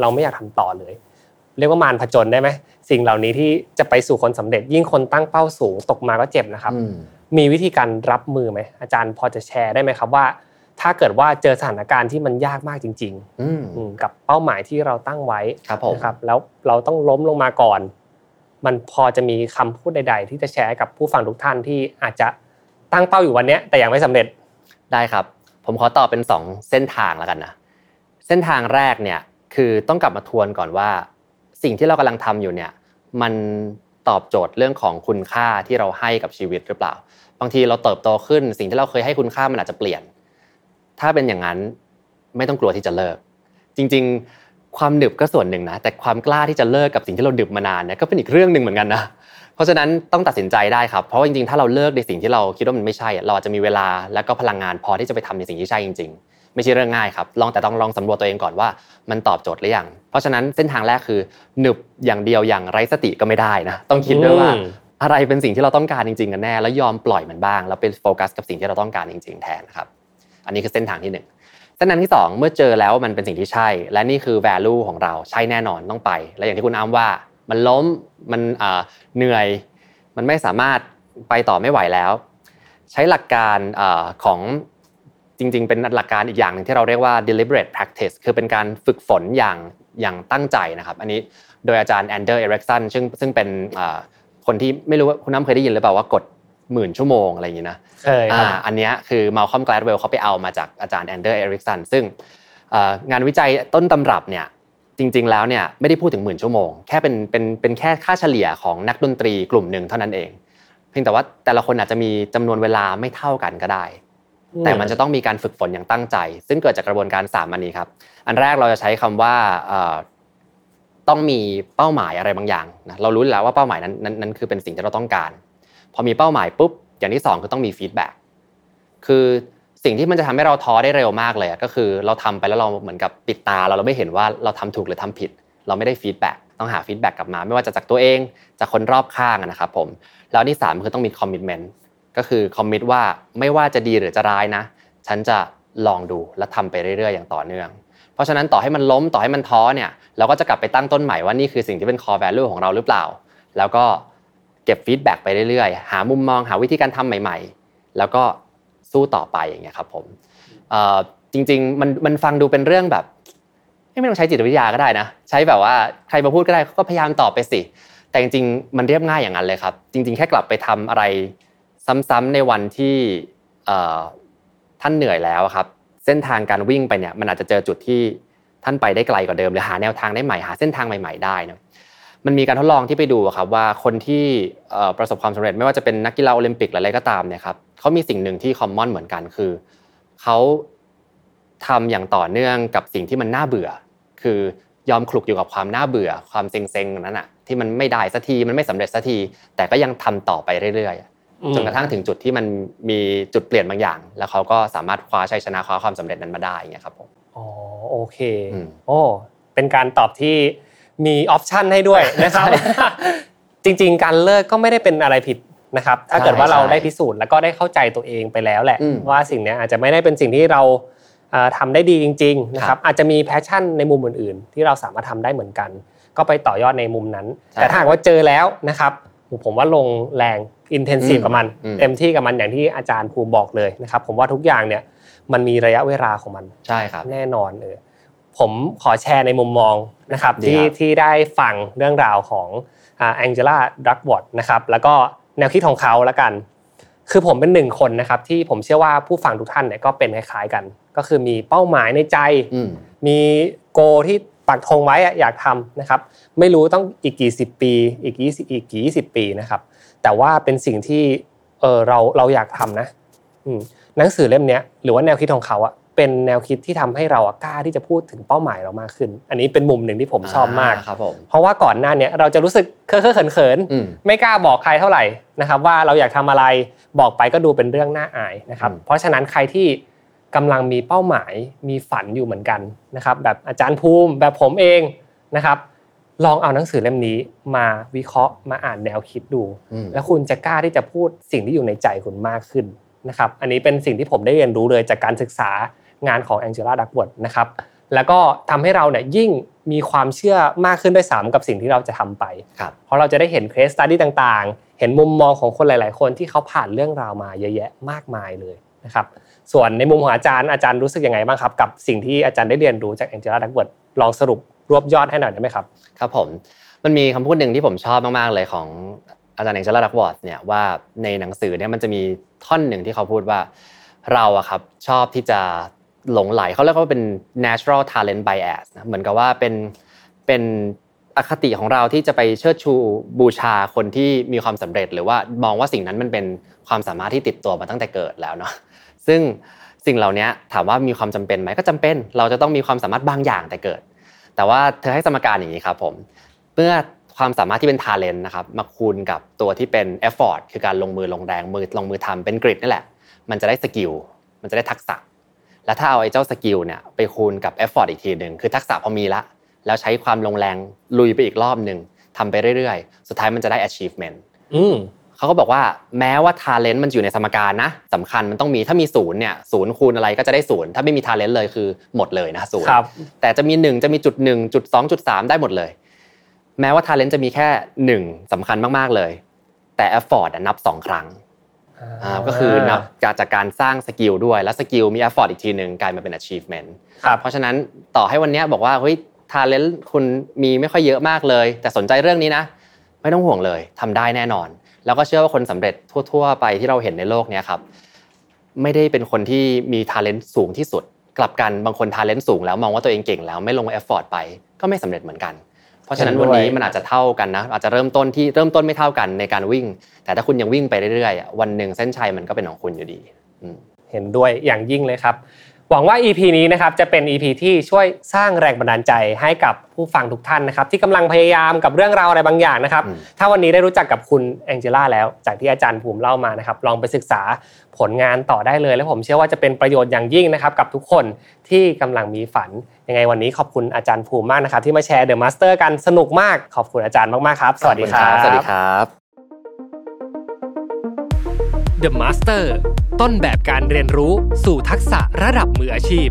S1: เราไม่อยากทำต่อเลย เรียกว่ามารผจญได้ไหมสิ่งเหล่านี้ที่จะไปสู่คนสำเร็จ ยิ่งคนตั้งเป้าสูงตกมาก็เจ็บนะครับ มีวิธีการรับมือไหมอาจารย์พอจะแชร์ได้ไหมครับว่า ถ้าเกิดว่าเจอสถานการณ์ที่มันยากมากจริง ๆ กับเป้าหมายที่เราตั้งไว้นะครับ แล้วเราต้องล้มลงมาก่อน มันพอจะมีคำพูดใด ๆ ที่จะแชร์กับผู้ฟังทุกท่านที่อาจจะตั้งเป้าอยู่วันนี้แต่ยังไม่สำเร็จ
S3: ได้ครับ ผมขอตอบเป็น 2 เส้นทางแล้วกันนะเส้นทางแรกเนี่ยคือต้องกลับมาทวนก่อนว่า สิ่งที่เรากำลังทำอยู่เนี่ยมันตอบโจทย์เรื่องของคุณค่าที่เราให้กับชีวิตหรือเปล่า บางทีเราเติบโตขึ้น สิ่งที่เราเคยให้คุณค่ามันอาจจะเปลี่ยน ถ้าเป็นอย่างนั้นไม่ต้องกลัวที่จะเลิก จริง ๆ ความหนึบก็ส่วนหนึ่งนะแต่ความกล้าที่จะเลิกกับสิ่งที่เราดึบมานานเนี่ยก็เป็นอีกเรื่องหนึ่งเหมือนกันนะเพราะฉะนั้นต้องตัดสินใจได้ครับเพราะว่าจริงๆ ถ้าเราเลิกในสิ่งที่เราคิดว่ามันไม่ใช่ เราอาจจะมีเวลาและก็พลังงานพอที่จะไปทำในสิ่งที่ใช่จริง ๆ ไม่ใช่เรื่องง่ายครับลองแต่ต้องลองสำรวจตัวเองก่อนว่ามันตอบโจทย์หรือยังเพราะฉะนั้นเส้นทางแรกคือหนึบอย่างเดียวอย่างไร้สติก็ไม่ได้นะต้องคิดด้วยว่าอะไรเป็นสิ่งที่เราต้องการจริงๆกันแน่ แล้วยอมปล่อยมันบ้างแล้วไปโฟกัสกับสิ่งที่เราต้องการจริง ๆ แทนครับอันนี้คือเส้นทางที่1เส้ นทางที่ 2 เมื่อเจอแล้วมันเป็นสิ่งที่ใช่ และนี่คือ value ของเราใช่แน่นอนต้องไป และอย่างที่คุณอ้ำว่ามันล้มมันเหนื่อย มันไม่สามารถไปต่อไม่ไหวแล้ว ใช้หลักการของจริง ๆ เป็นหลักการอีกอย่างหนึ่งที่เราเรียกว่า deliberate practice คือเป็นการฝึกฝนอย่างอย่างตั้งใจนะครับ อันนี้โดยอาจารย์แอนเดอร์เอริกสันซึ่งซึ่งเป็นคนที่ไม่รู้ว่าคุณน้ำเคยได้ยินหรือเปล่าว่ากฎ หมื่นชั่วโมงอะไรอย่างนี้นะ
S1: เคย
S3: อันนี้คือมาลคอมแกลดเวลเขาไปเอามาจากอาจารย์แอนเดอร์เอริกสันซึ่งงานวิจัยต้นตำรับเนี่ยจริง ๆ แล้วเนี่ยไม่ได้พูดถึงหมื่นชั่วโมง แค่เป็นเป็นเป็นแค่ค่าเฉลี่ยของนักดนตรีกลุ่มหนึ่งเท่านั้นเอง เพียงแต่ว่าแต่ละคนอาจจะมีจำนวนเวลาไม่เท่ากันก็ได้ แต่มันจะต้องมีการฝึกฝนอย่างตั้งใจ ซึ่งเกิดจากกระบวนการสามอันนี้ครับ อันแรกเราจะใช้คำว่าต้องมีเป้าหมายอะไรบางอย่างนะเรารู้แล้วว่าเป้าหมายนั้นนั้นนั้นคือเป็นสิ่งที่เราต้องการ พอมีเป้าหมายปุ๊บอย่างที่ 2 คือต้องมี feedback คือสิ่งที่มันจะทำให้เราท้อได้เร็วมากเลยก็คือเราทำไปแล้วเราเหมือนกับปิดตาเราเราไม่เห็นว่าเราทำถูกหรือทำผิด เราไม่ได้ feedback ต้องหา feedback กลับมา ไม่ว่าจะจากตัวเองจากคนรอบข้างนะครับผมแล้วที่ 3 คือต้องมี commitment ก็คือ commit ว่าไม่ว่าจะดีหรือจะร้ายนะ ฉันจะลองดูและทำไปเรื่อยๆอย่างต่อเนื่อง เพราะฉะนั้นต่อให้มันล้มต่อให้มันท้อเนี่ยเราก็จะกลับไปตั้งต้นใหม่ว่านี่คือสิ่งที่เป็น core value ของเราหรือเปล่า แล้วก็ เก็บฟีดแบ็กไปเรื่อยๆ หามุมมองหาวิธีการทำใหม่ ๆ แล้วก็สู้ต่อไปอย่างเงี้ยครับผมจริงๆมันมันฟังดูเป็นเรื่องแบบไม่ต้องใช้จิตวิทยาก็ได้นะ ใช้แบบว่าใครมาพูดก็ได้ก็พยายามตอบไปสิ แต่จริงๆ มันเรียบง่ายอย่างนั้นเลยครับ จริง ๆ แค่กลับไปทำอะไรซ้ำๆในวันที่ท่านเหนื่อยแล้วครับ เส้นทางการวิ่งไปเนี่ยมันอาจจะเจอจุดที่ท่านไปได้ไกลกว่าเดิมหรือหาแนวทางได้ใหม่หาเส้นทางใหม่ ๆ ได้นะ มันมีการทดลองที่ไปดูครับว่าคนที่ประสบความสำเร็จไม่ว่าจะเป็นนักกีฬาโอลิมปิกหรืออะไรก็ตามเนี่ยครับเขามีสิ่งหนึ่งที่คอมมอนเหมือนกันคือเขาทำอย่างต่อเนื่องกับสิ่งที่มันน่าเบื่อ คือยอมคลุกอยู่กับความน่าเบื่อ ความเซ็งๆนั้นอะที่มันไม่ได้สักทีมันไม่สำเร็จสักที แต่ก็ยังทำต่อไปเรื่อยๆจนกระทั่งถึงจุดที่มันมีจุดเปลี่ยนบางอย่าง แล้วเขาก็สามารถคว้าชัยชนะคว้าความสำเร็จนั้นมาได้เงี้ยครับผม
S1: อ๋อโอเคโอ้เป็นการตอบที่ มี option ให้ด้วยนะครับจริง ๆ การเลิกก็ไม่ได้เป็นอะไรผิดนะครับ ถ้าเกิดว่าเราได้พิสูจน์แล้วก็ได้เข้าใจตัวเองไปแล้วแหละ ว่าสิ่งนี้อาจจะไม่ได้เป็นสิ่งที่เราทำได้ดีจริง ๆ นะครับ อาจจะมี passion ในมุมอื่น ๆ ที่เราสามารถทำได้เหมือนกัน ก็ไปต่อยอดในมุมนั้น แต่ถ้าว่าเจอแล้วนะครับผมว่าลงแรงอินเทนซีฟกับมันเต็มที่กับมันอย่างที่อาจารย์ภูมิบอกเลยนะครับ ผมว่าทุกอย่างเนี่ยมันมีระยะเวลาของมัน
S3: ใช่ครับ
S1: แน่นอนเออ ผมขอแชร์ในมุมมองนะครับที่ที่ได้ฟังเรื่องราวของแองเจล่าดักวอตนะครับแล้วก็แนวคิดของเขาแล้วกัน คือผมเป็นหนึ่งคนนะครับที่ผมเชื่อว่าผู้ฟังทุกท่านเนี่ยก็เป็นคล้ายๆกัน ก็คือมีเป้าหมายในใจ มีโกที่ปักธงไว้อยากทำนะครับ ไม่รู้ต้องอีกกี่สิบปี อีกกี่อีกกี่สิบปีนะครับ แต่ว่าเป็นสิ่งที่เออเราเราอยากทำนะหนังสือเล่มนี้หรือว่าแนวคิดของเขาอะ เป็นแนวคิดที่ทำให้เรากล้าที่จะพูดถึงเป้าหมายเรามากขึ้น อันนี้เป็นมุมหนึ่งที่ผมชอบมาก
S3: ครับผม
S1: เพราะว่าก่อนหน้านี้เราจะรู้สึกเคอะเขินเขินไม่กล้าบอกใครเท่าไหร่นะครับ ว่าเราอยากทำอะไรบอกไปก็ดูเป็นเรื่องน่าอายนะครับ เพราะฉะนั้นใครที่กำลังมีเป้าหมายมีฝันอยู่เหมือนกันนะครับแบบอาจารย์ภูมิแบบผมเองนะครับ ลองเอาหนังสือเล่มนี้มาวิเคราะห์มาอ่านแนวคิดดู แล้วคุณจะกล้าที่จะพูดสิ่งที่อยู่ในใจคุณมากขึ้นนะครับ อันนี้เป็นสิ่งที่ผมได้เรียนรู้เลยจากการศึกษา งานของแองเจล่าดักวอร์ดนะครับแล้วก็ทำให้เราเนี่ยยิ่งมีความเชื่อมากขึ้นด้วยซ้ำกับสิ่งที่เราจะทำไป เพราะเราจะได้เห็นเคสตัดดี้ต่างๆ เห็นมุมมองของคนหลาย ๆ คนที่เขาผ่านเรื่องราวมาเยอะแยะมากมายเลยนะครับส่วนในมุมของอาจารย์อาจารย์รู้สึกยังไงบ้างครับ กับสิ่งที่อาจารย์ได้เรียนรู้จากแองเจล่าดักเวิร์ดลองสรุปรวบยอดให้หน่อยได้ไหมครับ
S3: ครับผมมันมีคำพูดหนึ่งที่ผมชอบมาก ๆ เลยของอาจารย์แองเจล่าดักเวิร์ดเนี่ยว่าในหนังสือเนี่ยมันจะมีท่อนหนึ่งที่เขาพูดว่าเราอะครับชอบที่จะ หลงใหลเขาเรียกว่าเป็น natural talent bias นะเหมือนกับว่าเป็นเป็นอคติของเราที่จะไปเชิดชูบูชาคนที่มีความสำเร็จ หรือว่ามองว่าสิ่งนั้นมันเป็นความสามารถที่ติดตัวมาตั้งแต่เกิดแล้วเนาะซึ่งสิ่งเหล่านี้ถามว่ามีความจำเป็นไหมก็จำเป็น เราจะต้องมีความสามารถบางอย่างแต่เกิด แต่ว่าเธอให้สมการอย่างนี้ครับผมเมื่อความสามารถที่เป็น talent นะครับมาคูณกับตัวที่เป็น effort คือการลงมือลงแรงมือลงมือทำเป็น grit นี่แหละ มันจะได้ skill มันจะได้ทักษะ แล้วถ้าเอาไอ้เจ้า skill เนี่ยไปคูณกับ effort อีกทีหนึ่งคือทักษะพอมีละ แล้วใช้ความลงแรงลุยไปอีกรอบหนึ่งทำไปเรื่อยๆ สุดท้ายมันจะได้ achievement
S1: อื
S3: เขาก็บอกว่าแม้ว่า talent มันอยู่ในสมการนะสำคัญมันต้องมีถ้ามีศูนย์เนี่ยศูนย์คูณอะไรก็จะได้ศูนย์ถ้าไม่มี talent เลยคือหมดเลยนะศูนย์แต่จะมีหนึ่งจะมีจุดหนึ่งจุดสองจุดสามได้หมดเลย แม้ว่า talent จะมีแค่หนึ่งสำคัญมากๆเลย แต่ effort นับสองครั้ง ก็คือนับจากการสร้าง skill ด้วยแล้ว skill มี effort อีกทีหนึ่งกลายมาเป็น achievement เพราะฉะนั้นต่อให้วันนี้บอกว่าเฮ้ย talent คุณมีไม่ค่อยเยอะมากเลย แต่สนใจเรื่องนี้นะ ไม่ต้องห่วงเลยทำได้แน่นอน แล้วก็เชื่อว่าคนสำเร็จทั่ว ๆ ไปที่เราเห็นในโลกนี้ครับไม่ได้เป็นคนที่มี talent สูงที่สุด กลับกันบางคน talent สูงแล้วมองว่าตัวเองเก่งแล้วไม่ลง effort ไปก็ไม่สำเร็จเหมือนกัน เพราะฉะนั้นวันนี้มันอาจจะเท่ากันนะอาจจะเริ่มต้นที่เริ่มต้นไม่เท่ากันในการวิ่ง แต่ถ้าคุณยังวิ่งไปเรื่อยๆวันหนึ่งเส้นชัยมันก็เป็นของคุณอยู่ดี
S1: เห็นด้วยอย่างยิ่งเลยครับ หวังว่า EP นี้นะครับจะเป็น EP ที่ช่วยสร้างแรงบันดาลใจให้กับผู้ฟังทุกท่านนะครับที่กำลังพยายามกับเรื่องราวอะไรบางอย่างนะครับถ้าวันนี้ได้รู้จักกับคุณแองเจล่าแล้ว จากที่อาจารย์ภูมิเล่ามานะครับลองไปศึกษาผลงานต่อได้เลย และผมเชื่อว่าจะเป็นประโยชน์อย่างยิ่งนะครับกับทุกคนที่กำลังมีฝันยังไงวันนี้ขอบคุณอาจารย์ภูมิมากนะครับที่มาแชร์ The Master กันสนุกมากขอบคุณอาจารย์มากๆครับ สวัสดีครับ
S3: สวัสดีครับ
S1: The Master ต้นแบบการเรียนรู้สู่ทักษะระดับมืออาชีพ